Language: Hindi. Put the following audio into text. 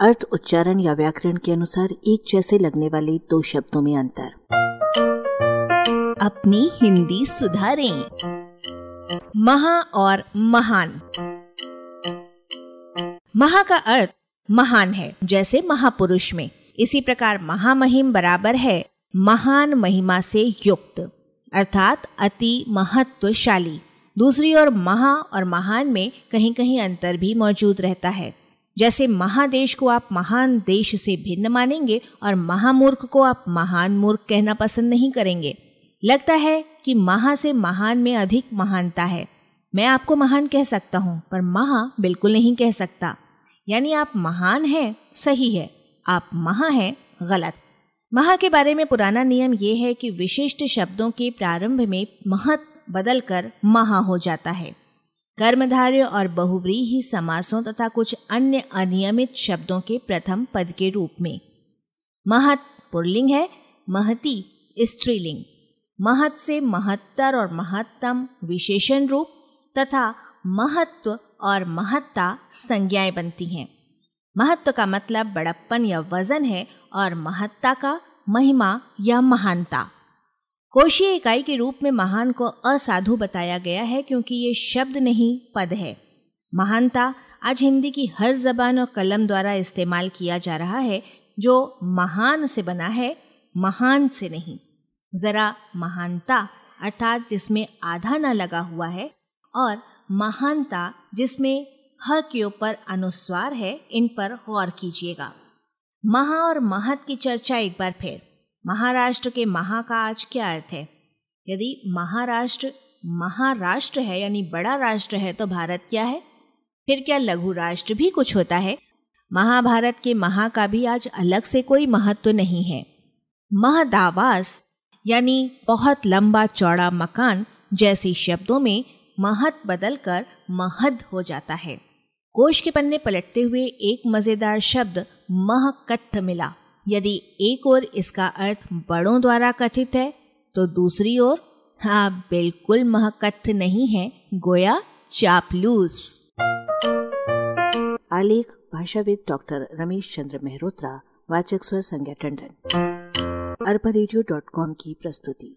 अर्थ, उच्चारण या व्याकरण के अनुसार एक जैसे लगने वाले दो शब्दों में अंतर। अपनी हिंदी सुधारें। महा और महान। महा का अर्थ, महान है, जैसे महापुरुष में। इसी प्रकार महामहिम बराबर है, महान महिमा से युक्त। अर्थात अति महत्वशाली। दूसरी ओर महा और महान में कहीं कहीं अंतर भी मौजूद रहता है। जैसे महादेश को आप महान देश से भिन्न मानेंगे और महामूर्ख को आप महान मूर्ख कहना पसंद नहीं करेंगे। लगता है कि महा से महान में अधिक महानता है। मैं आपको महान कह सकता हूँ, पर महा बिल्कुल नहीं कह सकता। यानी आप महान हैं, सही है। आप महा हैं, गलत। महा के बारे में पुराना नियम यह है कि विशिष्ट शब्दों के प्रारंभ में महत बदलकर महा हो जाता है। कर्मधार्य और बहुव्रीही समासों तथा कुछ अन्य अनियमित शब्दों के प्रथम पद के रूप में। महत पुरलिंग है, महती स्त्रीलिंग। महत से महत्तर और महत्तम विशेषण रूप तथा महत्व और महत्ता संज्ञाएँ बनती हैं। महत्व का मतलब बड़प्पन या वज़न है और महत्ता का महिमा या महानता। कोशीय इकाई के रूप में महान को असाधु बताया गया है क्योंकि ये शब्द नहीं, पद है। महानता आज हिंदी की हर जबान और कलम द्वारा इस्तेमाल किया जा रहा है, जो महान से बना है, महान से नहीं। जरा महानता, अर्थात जिसमें आधा न लगा हुआ है, और महानता जिसमें ह के ऊपर अनुस्वार है, इन पर गौर कीजिएगा। महा और महत की चर्चा एक बार फिर। महाराष्ट्र के महा का आज क्या अर्थ है? यदि महाराष्ट्र महाराष्ट्र है, यानी बड़ा राष्ट्र है तो भारत क्या है? फिर क्या लघु राष्ट्र भी कुछ होता है? महाभारत के महा का भी आज अलग से कोई महत्व नहीं है। महदावास, यानी बहुत लंबा चौड़ा मकान जैसे शब्दों में महत बदलकर महद हो जाता है। कोश के पन्ने पलटते हुए एक मज़ेदार शब्द महकत्थ मिला। यदि एक ओर इसका अर्थ बड़ों द्वारा कथित है तो दूसरी ओर हाँ बिल्कुल महकथ नहीं है, गोया चापलूस। आलेख, भाषाविद डॉक्टर रमेश चंद्र मेहरोत्रा, वाचक स्वर संज्ञा टंडन। अरबा की प्रस्तुति।